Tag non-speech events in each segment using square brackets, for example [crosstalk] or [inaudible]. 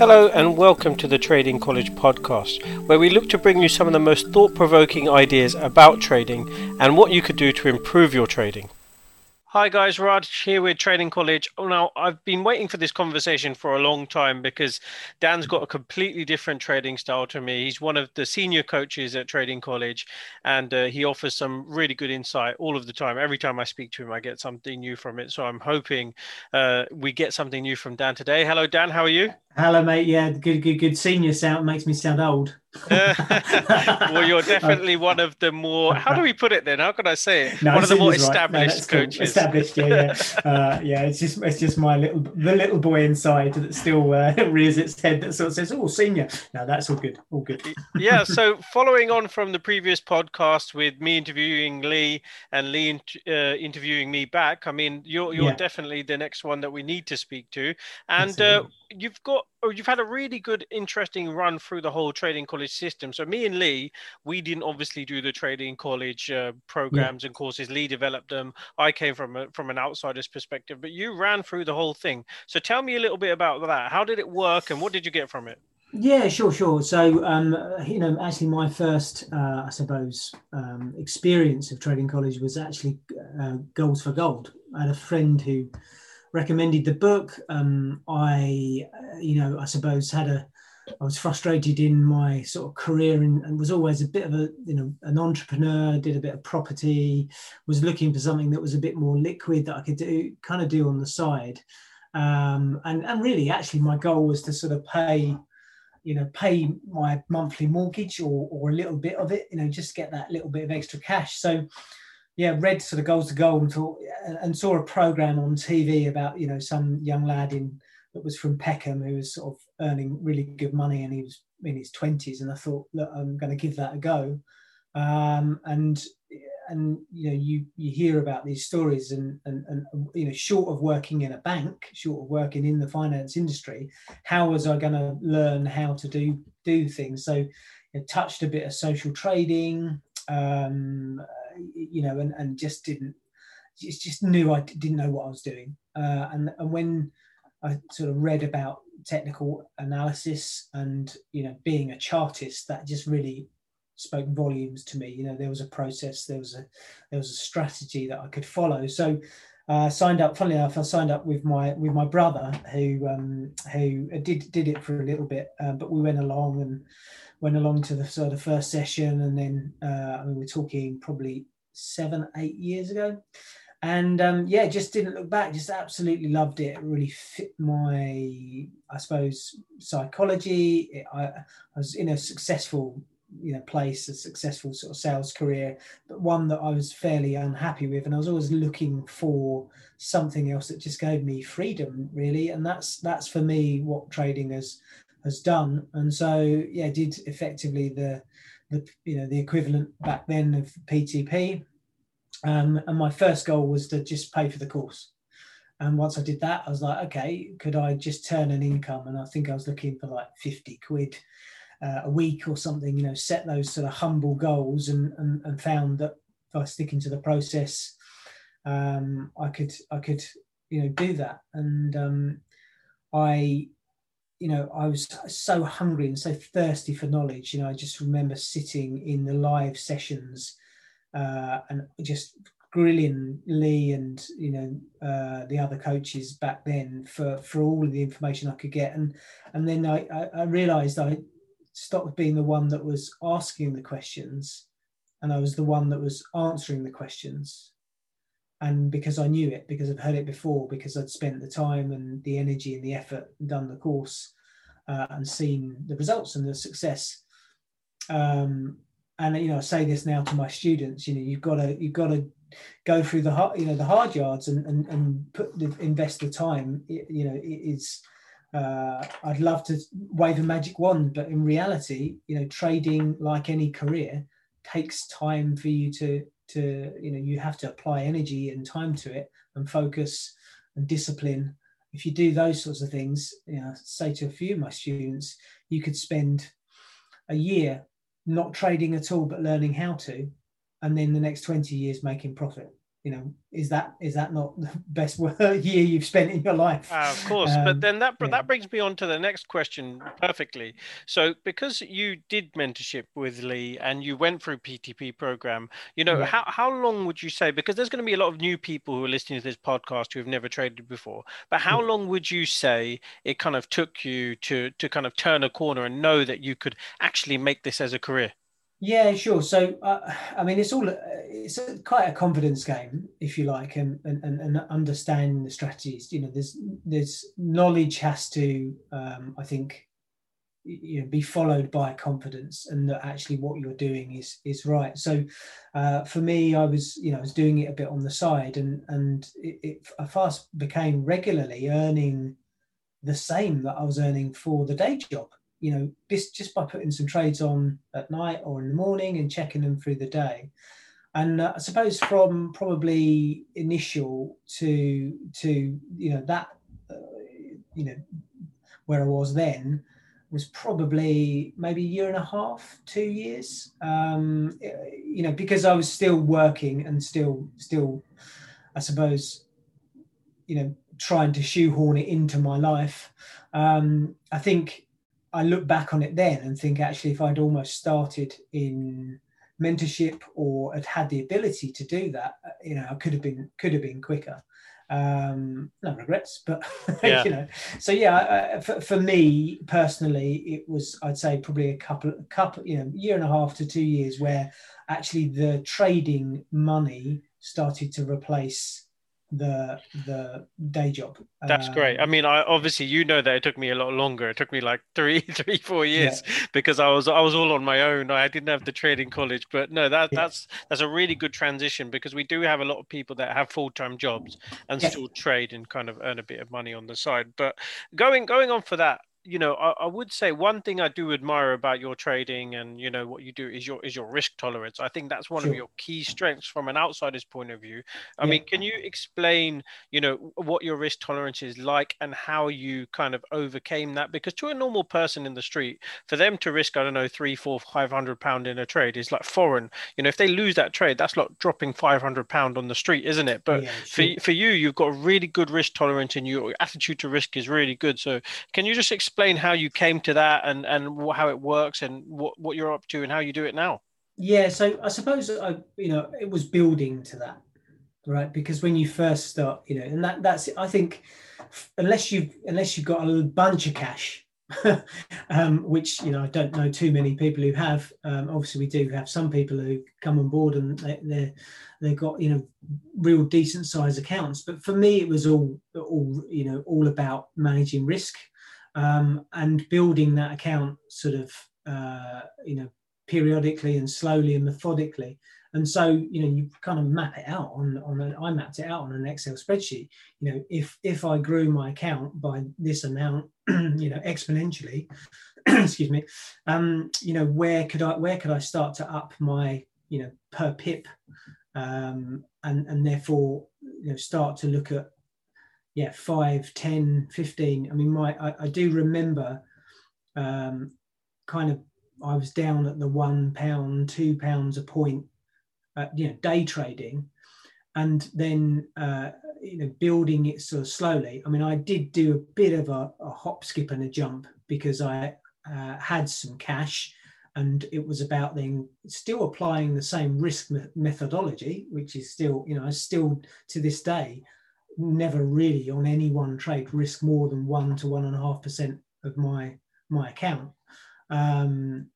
Hello, and welcome to the Trading College podcast, where we look to bring you some of the most thought provoking ideas about trading and what you could do to improve your trading. Hi guys, Raj here with Trading College. Oh, now I've been waiting for this conversation for a long time because Dan's got a completely different trading style to me. He's one of the senior coaches at Trading College, and uh, he offers some really good insight all of the time. Every time I speak to him, I get something new from it. So I'm hoping uh, we get something new from Dan today. Hello, Dan. How are you? Hello, mate. Yeah, good, good, good. Senior sound makes me sound old. [laughs] well, you're definitely one of the more. How do we put it then? How can I say it? No, one of the more established right. no, coaches. Cool. Established, yeah, yeah, [laughs] uh, yeah. It's just, it's just my little, the little boy inside that still uh, [laughs] rears its head that sort of says, "Oh, senior." Now that's all good, all good. yeah. So, following on from the previous podcast with me interviewing Lee and Lee uh, interviewing me back, I mean, you're you're yeah. definitely the next one that we need to speak to, and you've got oh, you've had a really good, interesting run through the whole trading college system. So me and Lee, we didn't obviously do the trading college uh, programs yeah. and courses. Lee developed them. I came from a, from an outsider's perspective, but you ran through the whole thing. So tell me a little bit about that. How did it work, and what did you get from it? Yeah, sure, sure. So, um, you know, actually, my first, uh, I suppose, um, experience of trading college was actually uh, Goals for Gold. I had a friend who recommended the book. Um, I, uh, you know, I suppose had a, I was frustrated in my sort of career and, and, was always a bit of a, you know, an entrepreneur. Did a bit of property. Was looking for something that was a bit more liquid that I could do, kind of do on the side. Um, and and really, actually, my goal was to sort of pay, you know, pay my monthly mortgage or or a little bit of it. You know, just get that little bit of extra cash. So yeah, read sort of goals to goal and, thought, and saw a program on TV about you know some young lad in that was from Peckham who was sort of earning really good money and he was in his twenties, and I thought, look, I'm going to give that a go. Um, and and you know you you hear about these stories and, and and you know short of working in a bank short of working in the finance industry how was i going to learn how to do do things so it touched a bit of social trading um, you know, and, and just didn't, just, just knew I didn't know what I was doing. Uh, and, and when I sort of read about technical analysis and, you know, being a chartist, that just really spoke volumes to me. You know, there was a process, there was a, there was a strategy that I could follow. So, uh, signed up. Funnily enough, I signed up with my with my brother who um, who did did it for a little bit, uh, but we went along and went along to the sort of first session, and then uh, I mean we're talking probably seven, eight years ago. And um, yeah, just didn't look back. Just absolutely loved it. It really fit my, I suppose, psychology. It, I, I was in a successful, you know, place, a successful sort of sales career, but one that I was fairly unhappy with, and I was always looking for something else that just gave me freedom, really. And that's that's for me what trading has has done. And so yeah, did effectively the the you know the equivalent back then of PTP. Um, and my first goal was to just pay for the course. And once I did that, I was like, okay, could I just turn an income? And I think I was looking for like 50 quid uh, a week or something, you know, set those sort of humble goals and, and, and found that by sticking to the process, um, I could, I could, you know, do that. And um, I you know, I was so hungry and so thirsty for knowledge. You know, I just remember sitting in the live sessions uh, and just grilling Lee and you know uh, the other coaches back then for for all of the information I could get. And and then I, I, I realised I stopped being the one that was asking the questions, and I was the one that was answering the questions and because I knew it, because I've heard it before, because I'd spent the time and the energy and the effort and done the course uh, and seen the results and the success. Um, and you know, I say this now to my students. You know, you've got to you've got to go through the hard, you know, the hard yards and and, and put the, invest the time. You know, it is. Uh, I'd love to wave a magic wand, but in reality, you know, trading like any career takes time for you to to you know you have to apply energy and time to it and focus and discipline. If you do those sorts of things you know say to a few of my students you could spend a year not trading at all but learning how to and then the next 20 years making profit you know is that is that not the [laughs] best [laughs] year you've spent in your life uh, of course um, but then that yeah. that brings me on to the next question perfectly so because you did mentorship with lee and you went through ptp program you know yeah. how, how long would you say because there's going to be a lot of new people who are listening to this podcast who have never traded before but how yeah. long would you say it kind of took you to to kind of turn a corner and know that you could actually make this as a career yeah, sure. So, uh, I mean, it's all it's a, quite a confidence game, if you like, and, and and understanding the strategies. You know, there's there's knowledge has to, um, I think, you know, be followed by confidence, and that actually what you're doing is is right. So, uh, for me, I was you know I was doing it a bit on the side, and and it, it I fast became regularly earning the same that I was earning for the day job you know, this just by putting some trades on at night or in the morning and checking them through the day. And uh, I suppose from probably initial to to you know that uh, you know where I was then was probably maybe a year and a half, two years. Um, you know, because I was still working and still still, I suppose, you know, trying to shoehorn it into my life. Um, I think I look back on it then and think actually if I'd almost started in mentorship or had had the ability to do that, uh, you know, I could have been could have been quicker. Um, no regrets, but [laughs] yeah. you know, so yeah, uh, for, for me personally, it was I'd say probably a couple, a couple, you know, year and a half to two years where actually the trading money started to replace the the day job. That's um, great. I mean, I obviously you know that it took me a lot longer. It took me like [laughs] three, three, four years yeah. because I was I was all on my own. I didn't have the trading college, but no, that yeah. that's that's a really good transition because we do have a lot of people that have full time jobs and yeah. still trade and kind of earn a bit of money on the side. But going going on for that, you know, I, I, would say one thing I do admire about your trading and you know what you do is your is your risk tolerance. I think that's one sure. of your key strengths from an outsider's point of view. I yeah. mean, can you explain, you know, what your risk tolerance is like and how you kind of overcame that? Because to a normal person in the street, for them to risk, I don't know, three, four, five hundred pound in a trade is like foreign. You know, if they lose that trade, that's like dropping five hundred pound on the street, isn't it? But yeah, sure. for for you, you've got a really good risk tolerance and your attitude to risk is really good. So can you just explain explain how you came to that and and how it works and what what you're up to and how you do it now? Yeah, so I suppose I you know it was building to that, right? Because when you first start, you know, and that that's I think unless you unless you've got a bunch of cash [laughs] um, which you know I don't know too many people who have. Um, obviously, we do have some people who come on board and they, they they've got you know real decent size accounts. But for me, it was all all you know all about managing risk um, and building that account sort of uh, you know periodically and slowly and methodically. And so you know you kind of map it out on on an, i mapped it out on an excel spreadsheet. You know if if i grew my account by this amount [clears throat] you know exponentially [clears throat] excuse me um you know where could i where could i start to up my you know per pip um and and therefore you know start to look at yeah, five, 10, 15. I mean, my I, I do remember um, kind of I was down at the one pound, two pounds a point, uh, you know, day trading, and then uh, you know building it sort of slowly. I mean, I did do a bit of a, a hop, skip, and a jump because I uh, had some cash, and it was about then still applying the same risk me- methodology, which is still you know still to this day never really on any one trade risk more than one to one and a half percent of my my account. Um,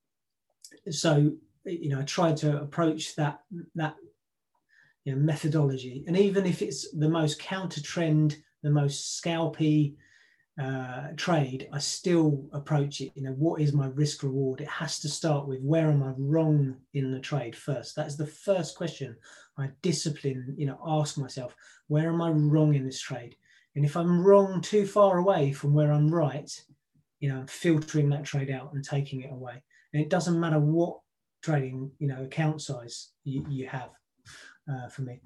so you know, I tried to approach that that you know, methodology, and even if it's the most counter trend, the most scalpy uh, trade, I still approach it. You know, what is my risk reward? It has to start with where am I wrong in the trade first. That's the first question I discipline. You know, ask myself where am I wrong in this trade, and if I'm wrong too far away from where I'm right, you know, I'm filtering that trade out and taking it away. And it doesn't matter what trading, you know, account size you, you have uh, for me.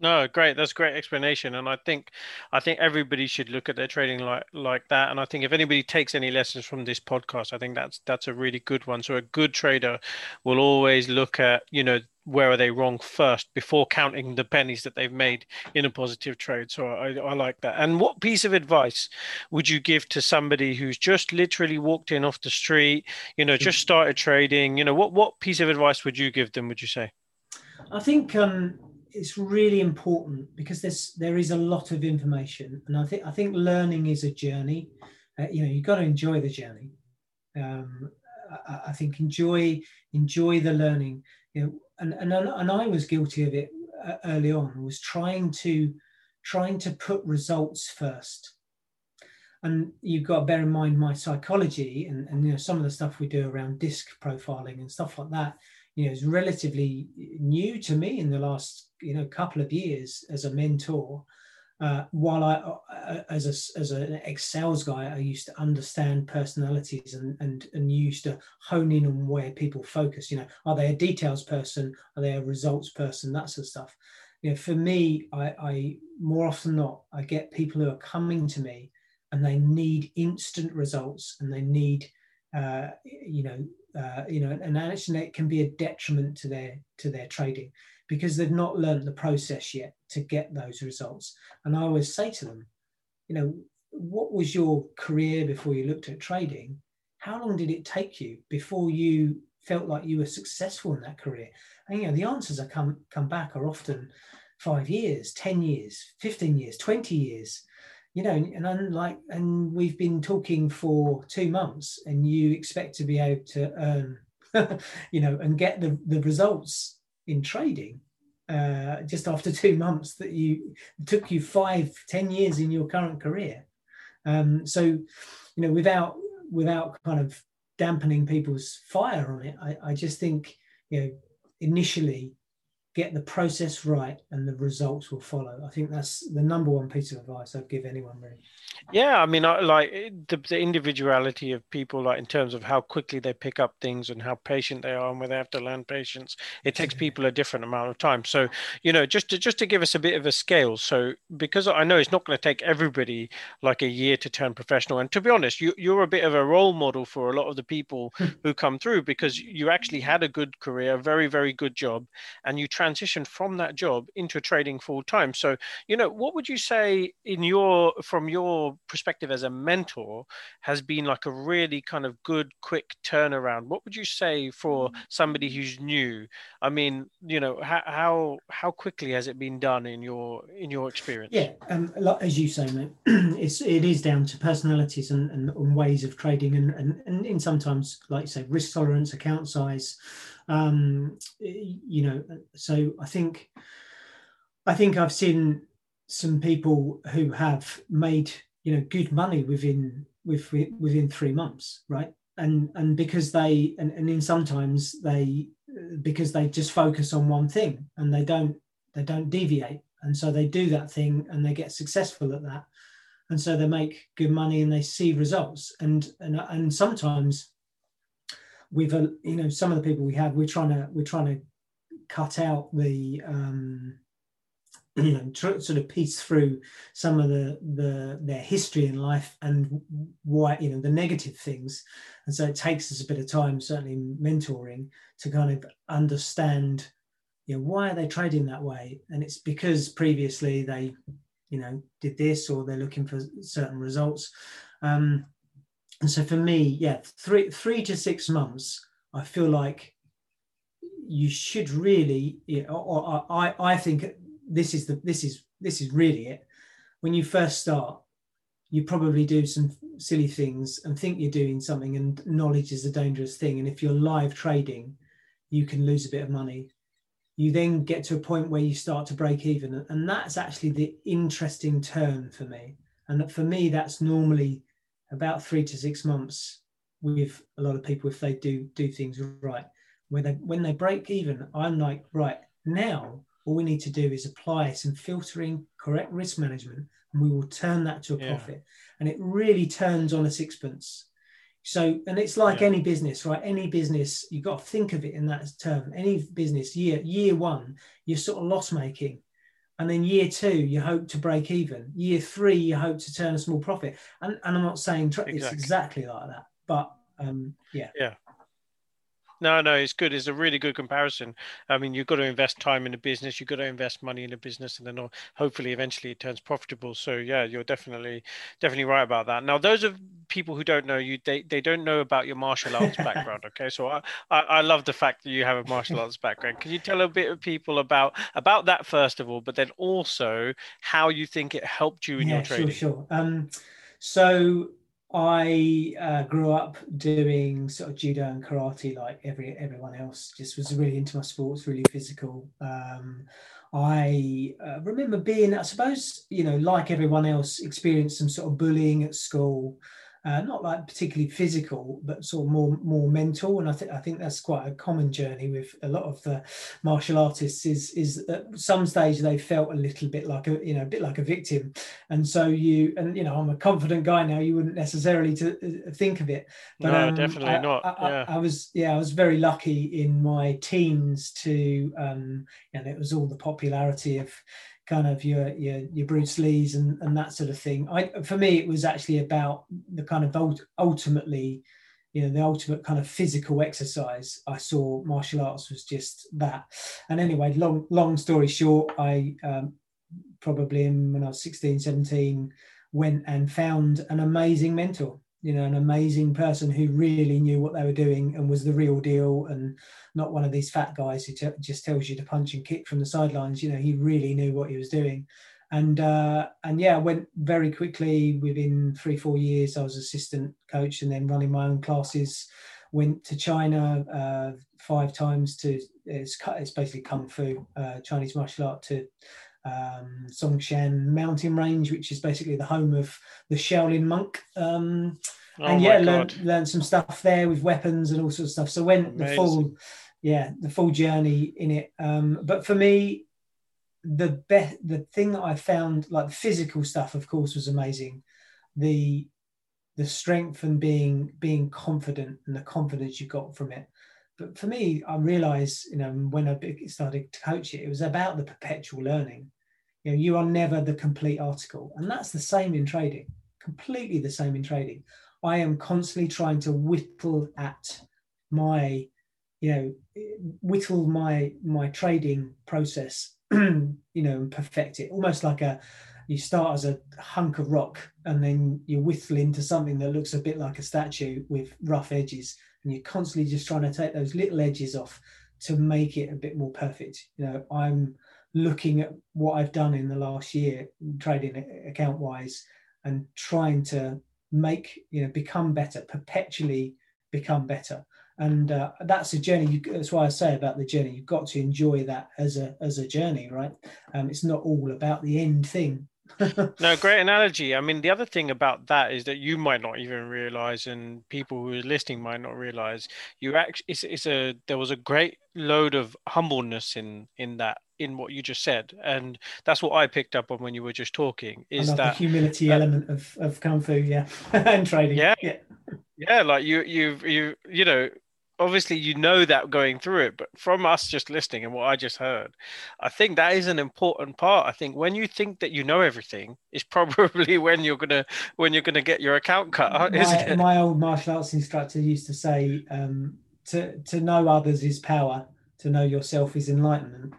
No, great. That's great explanation, and I think, I think everybody should look at their trading like like that. And I think if anybody takes any lessons from this podcast, I think that's that's a really good one. So a good trader will always look at you know where are they wrong first before counting the pennies that they've made in a positive trade. So I, I like that. And what piece of advice would you give to somebody who's just literally walked in off the street, you know, just started trading? You know, what what piece of advice would you give them? Would you say? I think um, it's really important because there's there is a lot of information, and I think I think learning is a journey. Uh, you know, you've got to enjoy the journey. Um, I, I think enjoy enjoy the learning. You know, and, and, and I was guilty of it uh, early on, was trying to trying to put results first. And you've got to bear in mind my psychology and, and you know some of the stuff we do around disc profiling and stuff like that, you know, is relatively new to me in the last you know couple of years as a mentor. Uh, while I, uh, as a, as an ex sales guy, I used to understand personalities and, and and used to hone in on where people focus. You know, are they a details person? Are they a results person? That sort of stuff. You know, for me, I, I more often not, I get people who are coming to me and they need instant results and they need, uh, you know, uh, you know, and actually it can be a detriment to their to their trading because they've not learned the process yet to get those results. And I always say to them, you know, what was your career before you looked at trading? How long did it take you before you felt like you were successful in that career? And you know, the answers that come come back are often five years, 10 years, 15 years, 20 years. You know, and unlike and we've been talking for two months and you expect to be able to earn, [laughs] you know, and get the, the results in trading uh, just after [laughs] two months that you took you five, ten years in your current career. Um, so, you know, without without kind of dampening people's fire on it, I, I just think you know initially get the process right and the results will follow. I think that's the number one piece of advice I'd give anyone really. Yeah, I mean, I, like the, the individuality of people, like in terms of how quickly they pick up things and how patient they are, and where they have to learn patience. It takes people a different amount of time. So, you know, just to just to give us a bit of a scale. So, because I know it's not going to take everybody like a year to turn professional, and to be honest, you you're a bit of a role model for a lot of the people hmm. who come through because you actually had a good career, a very very good job, and you transitioned from that job into trading full time. So, you know, what would you say in your from your perspective as a mentor has been like a really kind of good quick turnaround what would you say for mm. somebody who's new i mean you know how how, how quickly has it been done in your in your experience yeah um as you say mate [clears throat] it's it is down to personalities and, and, and ways of trading and, and and in sometimes like you say risk tolerance account size um you know so i think i think i've seen some people who have made you know good money within with, within three months right? And and because they and, and in sometimes they because they just focus on one thing and they don't they don't deviate. And so they do that thing and they get successful at that. And so they make good money and they see results. And and, and sometimes a you know some of the people we have we're trying to we're trying to cut out the um [clears throat] you know tr- sort of piece through some of the the their history in life and why you know the negative things. And so it takes us a bit of time certainly mentoring to kind of understand you know why are they trading that way? And it's because previously they you know did this or they're looking for certain results. Um and so for me yeah three three to six months i feel like you should really you know, or, I, I think this is the this is this is really it. When you first start, you probably do some silly things and think you're doing something, and knowledge is a dangerous thing. And if you're live trading, you can lose a bit of money. You then get to a point where you start to break even, and that's actually the interesting turn for me. And for me, that's normally about three to six months with a lot of people if they do do things right. When they when they break even, I'm like, right now all we need to do is apply some filtering, correct risk management, and we will turn that to a yeah. profit. And it really turns on a sixpence. So, and it's like yeah. any business, right? Any business, you've got to think of it in that term. Any business, year year one, you're sort of loss making. And then year two, you hope to break even. Year three, you hope to turn a small profit. And, and I'm not saying exactly. it's exactly like that, but um, yeah. Yeah. No, no, it's good. It's a really good comparison. I mean, you've got to invest time in a business, you've got to invest money in a business, and then hopefully eventually it turns profitable. So yeah, you're definitely definitely right about that. Now, those of people who don't know you, they, they don't know about your martial arts background. Okay, so I, I, I love the fact that you have a martial arts background. Can you tell a bit of people about about that first of all, but then also how you think it helped you in yeah, your training? Sure, sure. Um, so I uh, grew up doing sort of judo and karate like every everyone else. Just was really into my sports, really physical. Um, I uh, remember being, I suppose, you know, like everyone else, experienced some sort of bullying at school uh, not like particularly physical, but sort of more more mental. And I think I think that's quite a common journey with a lot of the martial artists. Is is at some stage they felt a little bit like a you know a bit like a victim, and so you and you know I'm a confident guy now. You wouldn't necessarily to uh, think of it, but no, um, definitely I, not. I, yeah. I, I, was yeah I was very lucky in my teens to um, and it was all the popularity of kind of your your, your Bruce Lee's and, and that sort of thing. I for me it was actually about the kind of ultimately, you know, the ultimate kind of physical exercise. I saw martial arts was just that. And anyway, long long story short, I um, probably when I was 16, 17, went and found an amazing mentor you know, an amazing person who really knew what they were doing and was the real deal and not one of these fat guys who t- just tells you to punch and kick from the sidelines. You know, he really knew what he was doing. And uh, and yeah, went very quickly. Within three four years, I was assistant coach and then running my own classes. Went to China uh, five times to it's it's basically kung fu, uh, Chinese martial art to um, Songshan mountain range, which is basically the home of the Shaolin monk. Um, oh and yeah, learned, learned some stuff there with weapons and all sorts of stuff. So went Amazing. the full, yeah, the full journey in it. Um, but for me, the best, the thing that I found, like the physical stuff, of course, was amazing. The the strength and being being confident and the confidence you got from it but for me, I realized, you know, when I started to coach it, it was about the perpetual learning. You know, you are never the complete article. And that's the same in trading, completely the same in trading. I am constantly trying to whittle at my, you know, whittle my my trading process, [clears throat] you know, and perfect it. Almost like a you start as a hunk of rock and then you whittle into something that looks a bit like a statue with rough edges and you're constantly just trying to take those little edges off to make it a bit more perfect. You know, I'm looking at what I've done in the last year, trading account wise, and trying to make you know become better, perpetually become better. And uh, that's a journey. You, that's why I say about the journey. You've got to enjoy that as a as a journey, right? Um, it's not all about the end thing no, great analogy. I mean, the other thing about that is that you might not even realize, and people who are listening might not realize, you actually it's, it's a there was a great load of humbleness in in that in what you just said, and that's what I picked up on when you were just talking. Is that the humility uh, element of of kung fu, yeah, [laughs] and trading, yeah, yeah, yeah. Like you, you, you, you know, obviously you know that going through it but from us just listening and what i just heard i think that is an important part. I think when you think that you know everything is [laughs] probably when you're gonna when you're gonna get your account cut [laughs] my, my old martial arts instructor used to say um, to to know others is power to know yourself is enlightenment.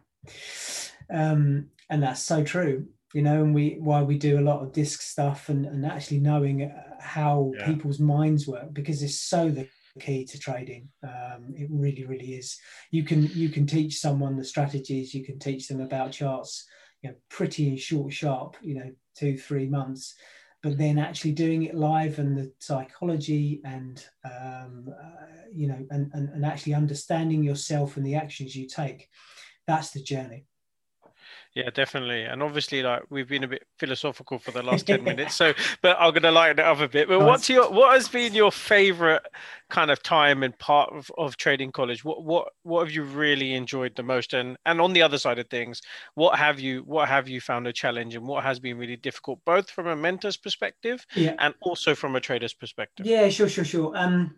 Um, and that's so true you know and we why we do a lot of disc stuff and, and actually knowing how yeah. people's minds work because it's so the key to trading. Um, it really, really is. You can you can teach someone the strategies. You can teach them about charts. You know, pretty short, sharp. You know, two three months. But then actually doing it live and the psychology and um, uh, you know and, and and actually understanding yourself and the actions you take, that's the journey. Yeah, definitely. And obviously, like we've been a bit philosophical for the [laughs] last 10 minutes. So, but I'm going to lighten it up a bit. But what's your, what has been your favorite kind of time and part of, of trading college? What, what, what have you really enjoyed the most? And, and on the other side of things, what have you, what have you found a challenge and what has been really difficult, both from a mentor's perspective yeah. and also from a trader's perspective? Yeah, sure, sure, sure. Um,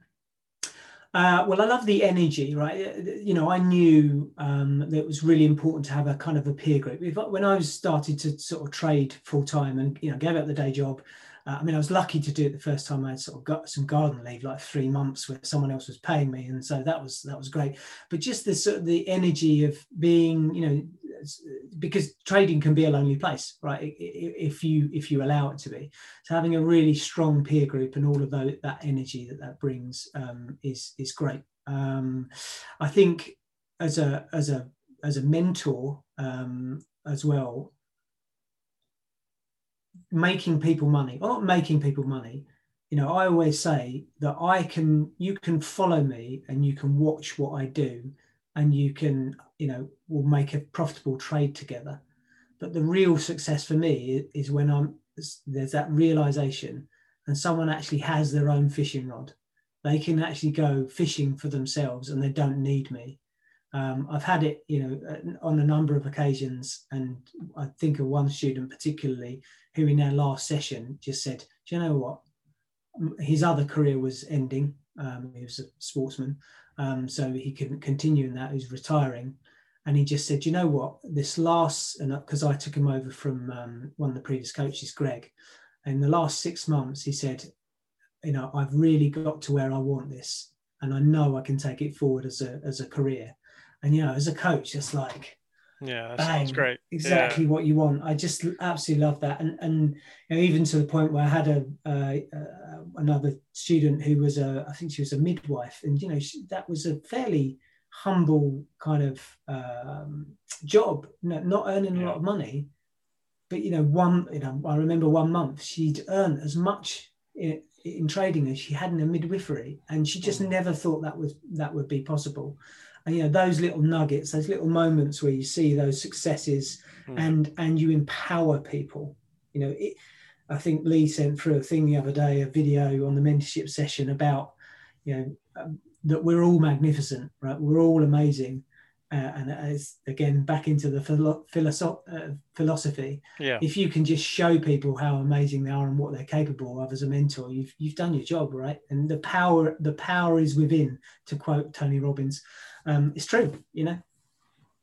uh, well, I love the energy, right? Uh, you know, I knew um, that it was really important to have a kind of a peer group. If, when I started to sort of trade full time and you know gave up the day job, uh, I mean, I was lucky to do it the first time I had sort of got some garden leave, like three months, where someone else was paying me, and so that was that was great. But just the sort of the energy of being, you know, because trading can be a lonely place, right? If you if you allow it to be, so having a really strong peer group and all of that, that energy that that brings um, is is great. Um, I think as a as a as a mentor um, as well, making people money, or not making people money. You know, I always say that I can, you can follow me and you can watch what I do, and you can, you know, we'll make a profitable trade together. But the real success for me is when I'm there's that realization, and someone actually has their own fishing rod. They can actually go fishing for themselves, and they don't need me. Um, I've had it, you know, on a number of occasions, and I think of one student particularly who, in our last session, just said, "Do you know what? His other career was ending. Um, he was a sportsman, um, so he couldn't continue in that. He was retiring, and he just said, "You know what? This last, and because I took him over from um, one of the previous coaches, Greg, in the last six months, he said, you know, I've really got to where I want this, and I know I can take it forward as a as a career." And you know, as a coach, it's like yeah, that bang, great. Exactly yeah. what you want. I just absolutely love that, and and you know, even to the point where I had a uh, uh, another student who was a, I think she was a midwife, and you know, she, that was a fairly humble kind of um, job, no, not earning yeah. a lot of money, but you know, one, you know, I remember one month she'd earn as much in, in trading as she had in a midwifery, and she just mm. never thought that was that would be possible and you know those little nuggets those little moments where you see those successes mm. and and you empower people. You know it, i think lee sent through a thing the other day a video on the mentorship session about you know um, that we're all magnificent right? We're all amazing uh, and as again back into the philo- philosoph- uh, philosophy yeah if you can just show people how amazing they are and what they're capable of as a mentor you've you've done your job right and the power the power is within to quote tony robbins um, it's true, you know.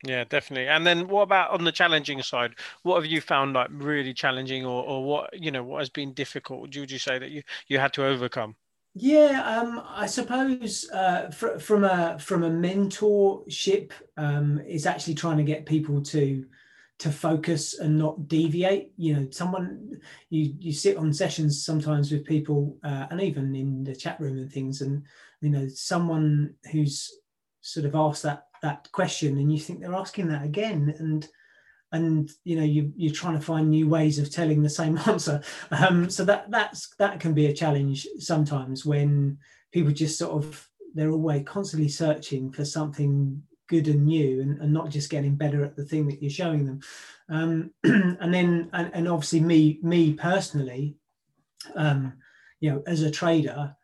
Yeah, definitely. And then what about on the challenging side? What have you found like really challenging or, or what, you know, what has been difficult? Would you say that you, you had to overcome? Yeah, um, I suppose uh, fr- from a from a mentorship um, is actually trying to get people to to focus and not deviate. You know, someone you you sit on sessions sometimes with people, uh, and even in the chat room and things, and you know, someone who's sort of asked that that question and you think they're asking that again and and you know you you're trying to find new ways of telling the same [laughs] answer. Um, so that that's that can be a challenge sometimes when people just sort of they're always constantly searching for something good and new and, and not just getting better at the thing that you're showing them. Um, [clears throat] and then and, and, obviously me me personally um, you know as a trader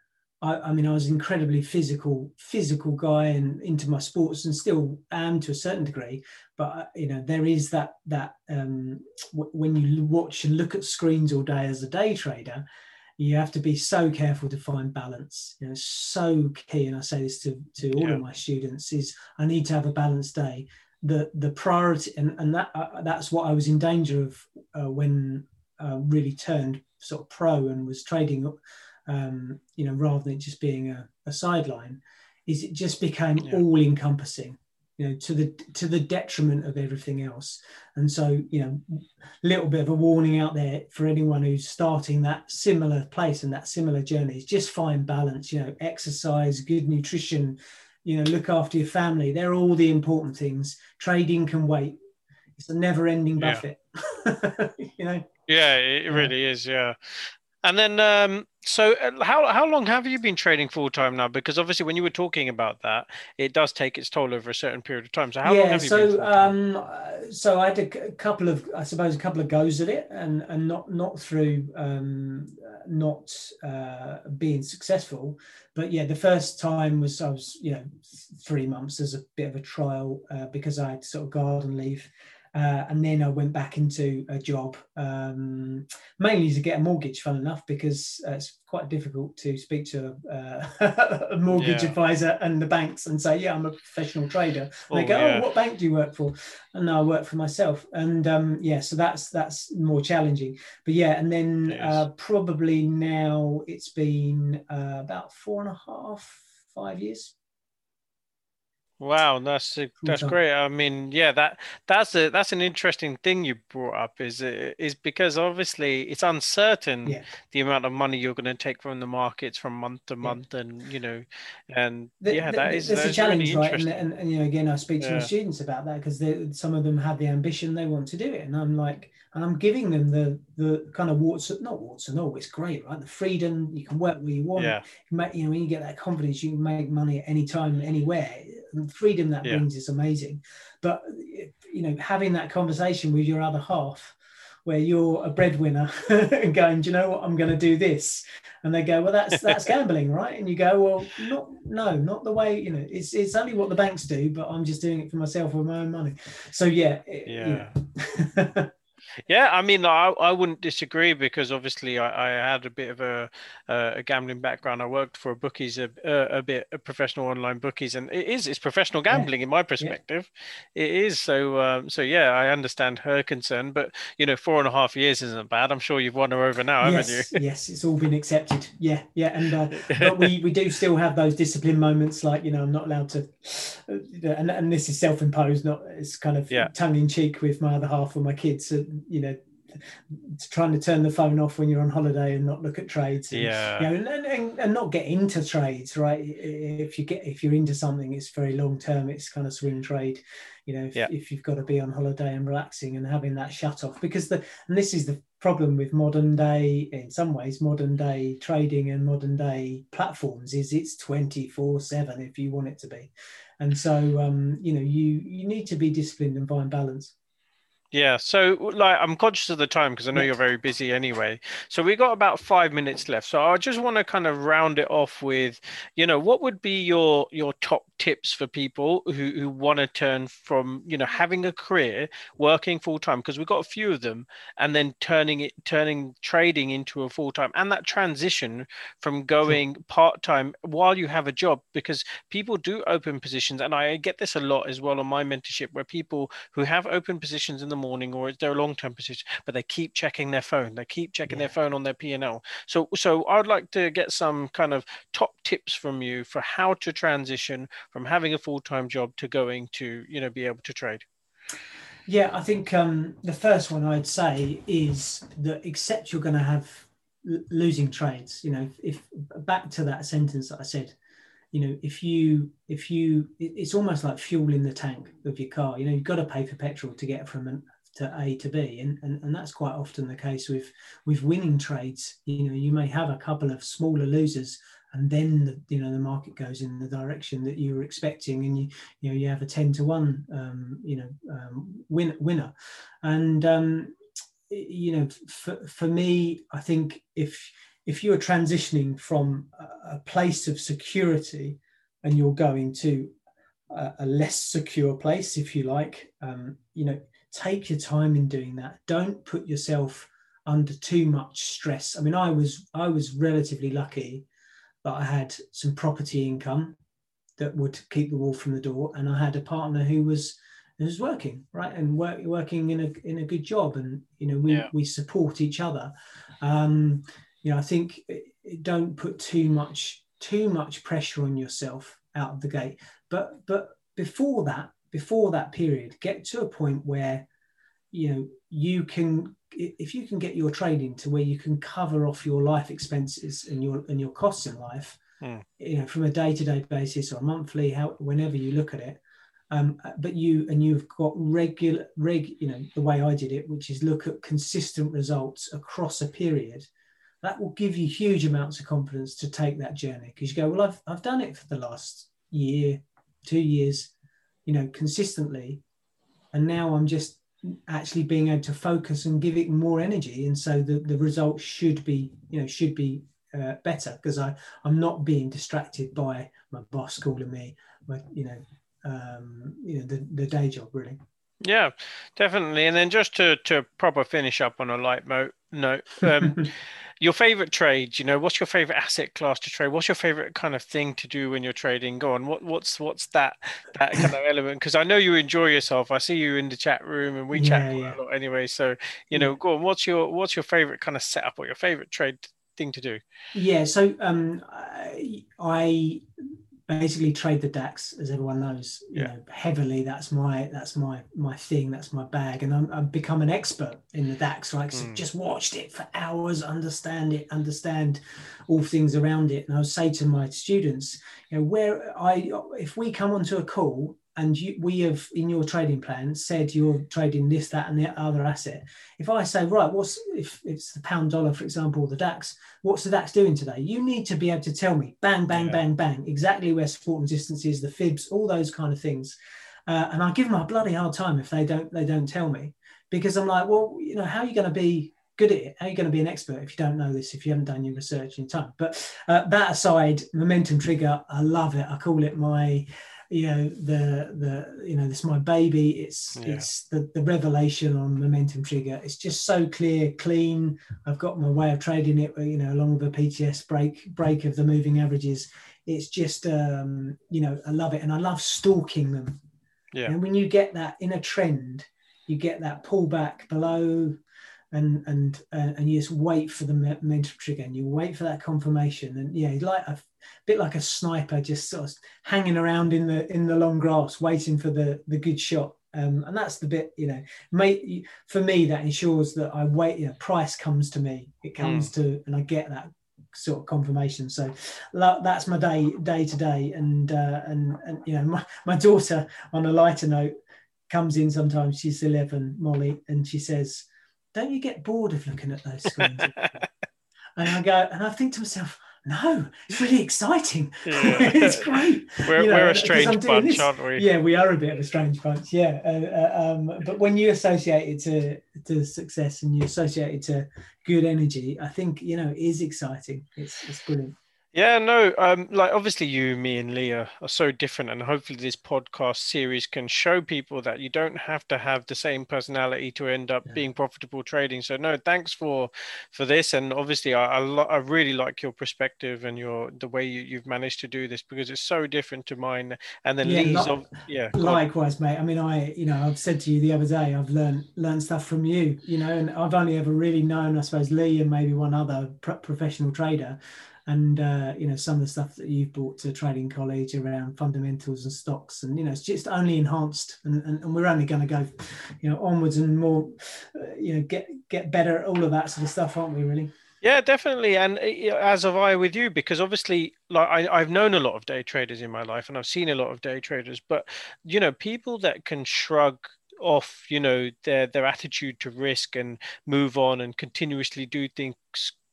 I, I, mean, I was an incredibly physical, physical guy, and into my sports, and still am to a certain degree. But uh, you know, there is that that um, w- when you watch and look at screens all day as a day trader, you have to be so careful to find balance. You know, so key. And I say this to to all yeah. of my students: is I need to have a balanced day. The the priority, and and that uh, that's what I was in danger of uh, when uh, really turned sort of pro and was trading um, you know, rather than just being a, a sideline, is it just became yeah. all encompassing, you know, to the to the detriment of everything else. And so, you know, a little bit of a warning out there for anyone who's starting that similar place and that similar journey is just find balance, you know, exercise, good nutrition, you know, look after your family. They're all the important things. Trading can wait. It's a never-ending buffet. Yeah. [laughs] you know. Yeah, it really is. Yeah, and then, um, so uh, how how long have you been trading full time now? Because obviously, when you were talking about that, it does take its toll over a certain period of time. So how yeah, long have you so, been? Um, so I had a couple of, I suppose, a couple of goes at it, and and not not through um, not uh, being successful, but yeah, the first time was I was you know three months as a bit of a trial uh, because I had sort of garden leave uh, and then I went back into a job, um, mainly to get a mortgage, fun enough, because uh, it's quite difficult to speak to a, [laughs] a mortgage yeah. advisor and the banks and say, "Yeah, I'm a professional trader." Oh, they go, oh, yeah. "Oh, what bank do you work for?" And I work for myself. And um, yeah, so that's that's more challenging. But yeah, and then yes. uh, probably now it's been uh, about four and a half, five years Wow, that's uh, that's great. I mean, yeah, that that's a that's an interesting thing you brought up. Is uh, is because obviously it's uncertain yeah. the amount of money you're going to take from the markets from month to month, yeah. and you know, and the, yeah, the, that is that's a challenge, really right? And, and, and, you know, again, I speak to yeah. my students about that because some of them have the ambition they want to do it, and I'm like, and I'm giving them the the kind of warts, not warts and all. It's great, right? The freedom you can work where you want. Yeah. You, make, you know, when you get that confidence, you can make money at any time, anywhere and the freedom that yeah. brings is amazing. But you know, having that conversation with your other half, where you're a breadwinner [laughs] and going, do you know what, I'm going to do this, and they go, well, that's that's [laughs] gambling, right? And you go, well, not no, not the way you know. It's it's only what the banks do, but I'm just doing it for myself with my own money. So yeah, yeah. yeah. [laughs] Yeah, I mean, I, I wouldn't disagree because obviously I, I had a bit of a, a gambling background. I worked for a bookies a, a, bit, a professional online bookies, and it is it's professional gambling yeah. in my perspective. Yeah. It is so. Um, so yeah, I understand her concern, but you know, four and a half years isn't bad. I'm sure you've won her over now, yes, haven't you? yes, it's all been accepted. Yeah, yeah, and uh, [laughs] but we we do still have those discipline moments, like you know, I'm not allowed to, uh, and and this is self-imposed, not it's kind of yeah. tongue in cheek with my other half or my kids you know trying to turn the phone off when you're on holiday and not look at trades and, yeah. you know, and, and, and, not get into trades right? If you get if you're into something it's very long term it's kind of swing trade. You know if, yeah. if you've got to be on holiday and relaxing and having that shut off because the and this is the problem with modern day in some ways modern day trading and modern day platforms is it's 24 7 if you want it to be. And so um, you know you you need to be disciplined and find balance yeah, so like I'm conscious of the time because I know you're very busy anyway. So we got about five minutes left. So I just want to kind of round it off with, you know, what would be your your top tips for people who, who want to turn from, you know, having a career, working full time, because we've got a few of them, and then turning it turning trading into a full time and that transition from going part time while you have a job, because people do open positions, and I get this a lot as well on my mentorship where people who have open positions in the morning or it's their long-term position, but they keep checking their phone. They keep checking yeah. their phone on their P&L. So, so I'd like to get some kind of top tips from you for how to transition from having a full-time job to going to, you know, be able to trade. Yeah, I think um, the first one I'd say is that except you're going to have losing trades, you know, if, if back to that sentence that I said, you know if you if you it's almost like fuel in the tank of your car. You know you've got to pay for petrol to get from to a to b and, and and that's quite often the case with with winning trades. You know you may have a couple of smaller losers and then the, you know the market goes in the direction that you were expecting and you you know you have a 10 to 1 um, you know um, win, winner. And um, you know for, for me i think if if you're transitioning from a place of security and you're going to a, a less secure place, if you like, um, you know, take your time in doing that. Don't put yourself under too much stress. I mean, I was I was relatively lucky that I had some property income that would keep the wall from the door, and I had a partner who was who was working right and work, working in a in a good job, and you know we yeah. we support each other. Um, you know, I think don't put too much too much pressure on yourself out of the gate. But but before that, before that period, get to a point where you know you can if you can get your trading to where you can cover off your life expenses and your and your costs in life mm. you know from a day-to-day basis or monthly how whenever you look at it um, but you and you've got regular reg you know the way i did it which is look at consistent results across a period that will give you huge amounts of confidence to take that journey because you go, well, I've, I've done it for the last year, two years, you know, consistently. And now I'm just actually being able to focus and give it more energy. And so the, the results should be, you know, should be uh, better because I, I'm not being distracted by my boss calling me, my, you know, um, you know, the, the day job really. Yeah, definitely. And then just to to proper finish up on a light mo- note, um, [laughs] your favorite trade. You know, what's your favorite asset class to trade? What's your favorite kind of thing to do when you're trading? Go on. What what's what's that that kind of element? Because I know you enjoy yourself. I see you in the chat room, and we chat yeah. a lot anyway. So you know, go on. What's your what's your favorite kind of setup or your favorite trade thing to do? Yeah. So um, I, I basically trade the DAX, as everyone knows, you yeah. know, heavily. That's my that's my my thing. That's my bag, and I'm, I've become an expert in the DAX. Right, so mm. just watched it for hours, understand it, understand all things around it. And I say to my students, you know, where I if we come onto a call and you, we have in your trading plan said you're trading this, that, and the other asset. If I say, right, what's if it's the pound dollar, for example, the DAX, what's the DAX doing today? You need to be able to tell me, bang, bang, yeah. bang, bang, exactly where support and resistance is, the fibs, all those kind of things. Uh, and I give them a bloody hard time if they don't they don't tell me, because I'm like, well, you know, how are you going to be good at it? How are you going to be an expert if you don't know this, if you haven't done your research in time? But uh, that aside, momentum trigger, I love it. I call it my you know the the you know this my baby it's yeah. it's the, the revelation on momentum trigger. It's just so clear clean. I've got my way of trading it you know along with a pts break break of the moving averages. It's just um you know i love it. And i love stalking them. Yeah. And when you get that in a trend you get that pullback below and and uh, and you just wait for the momentum trigger and you wait for that confirmation. And yeah like a bit like a sniper just sort of hanging around in the in the long grass waiting for the the good shot um, and that's the bit you know may, for me that ensures that i wait you know, price comes to me it comes mm. to and i get that sort of confirmation so that's my day day to day and uh, and and you know [laughs] my, my daughter on a lighter note comes in sometimes she's 11 molly and she says don't you get bored of looking at those screens? [laughs] and I go, and I think to myself, no, it's really [laughs] exciting. Yeah. [laughs] it's great. [laughs] We're, you know, we're a strange bunch, this. aren't we? Yeah, we are a bit of a strange bunch. Yeah, uh, uh, um, but when you associate it to to success and you associate it to good energy, I think you know it is exciting. It's it's brilliant. Yeah, no, um, like obviously you, me, and Leah are so different, and hopefully this podcast series can show people that you don't have to have the same personality to end up yeah. being profitable trading. So no, thanks for for this, and obviously I I, lo- I really like your perspective and your the way you, you've managed to do this because it's so different to mine. And then yeah, Lee's of yeah, likewise, mate. I mean, I you know I've said to you the other day I've learned learned stuff from you, you know, and I've only ever really known I suppose Lee and maybe one other professional trader and uh, you know some of the stuff that you've brought to trading college around fundamentals and stocks and you know it's just only enhanced and, and, and we're only going to go you know onwards and more uh, you know get get better at all of that sort of stuff aren't we really? Yeah definitely. And uh, as have i with you because obviously like I, i've known a lot of day traders in my life and i've seen a lot of day traders but you know people that can shrug off you know their their attitude to risk and move on and continuously do things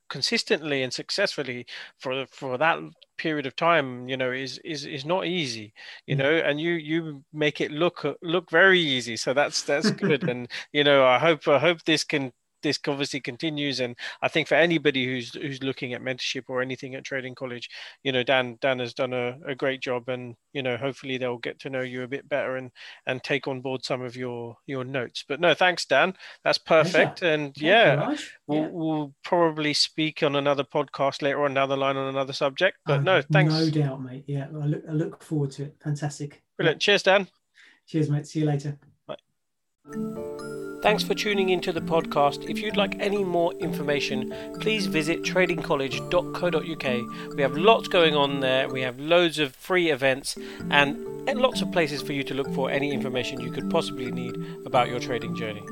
consistently and successfully for for that period of time you know is is is not easy you mm. know and you you make it look look very easy so that's that's good [laughs] and you know i hope i hope this can this obviously continues. And I think for anybody who's who's looking at mentorship or anything at Trading College, you know, Dan Dan has done a, a great job, and you know, hopefully they'll get to know you a bit better and and take on board some of your your notes. But no, thanks, Dan. That's perfect. And Thank yeah, we'll, yeah, we'll, probably speak on another podcast later on the line on another subject. But uh, no, thanks. No doubt, mate. Yeah, I look I look forward to it. Fantastic. Brilliant. Yeah. Cheers, Dan. Cheers, mate. See you later. Thanks for tuning into the podcast. If you'd like any more information, please visit tradingcollege.co.uk. We have lots going on there. We have loads of free events and lots of places for you to look for any information you could possibly need about your trading journey.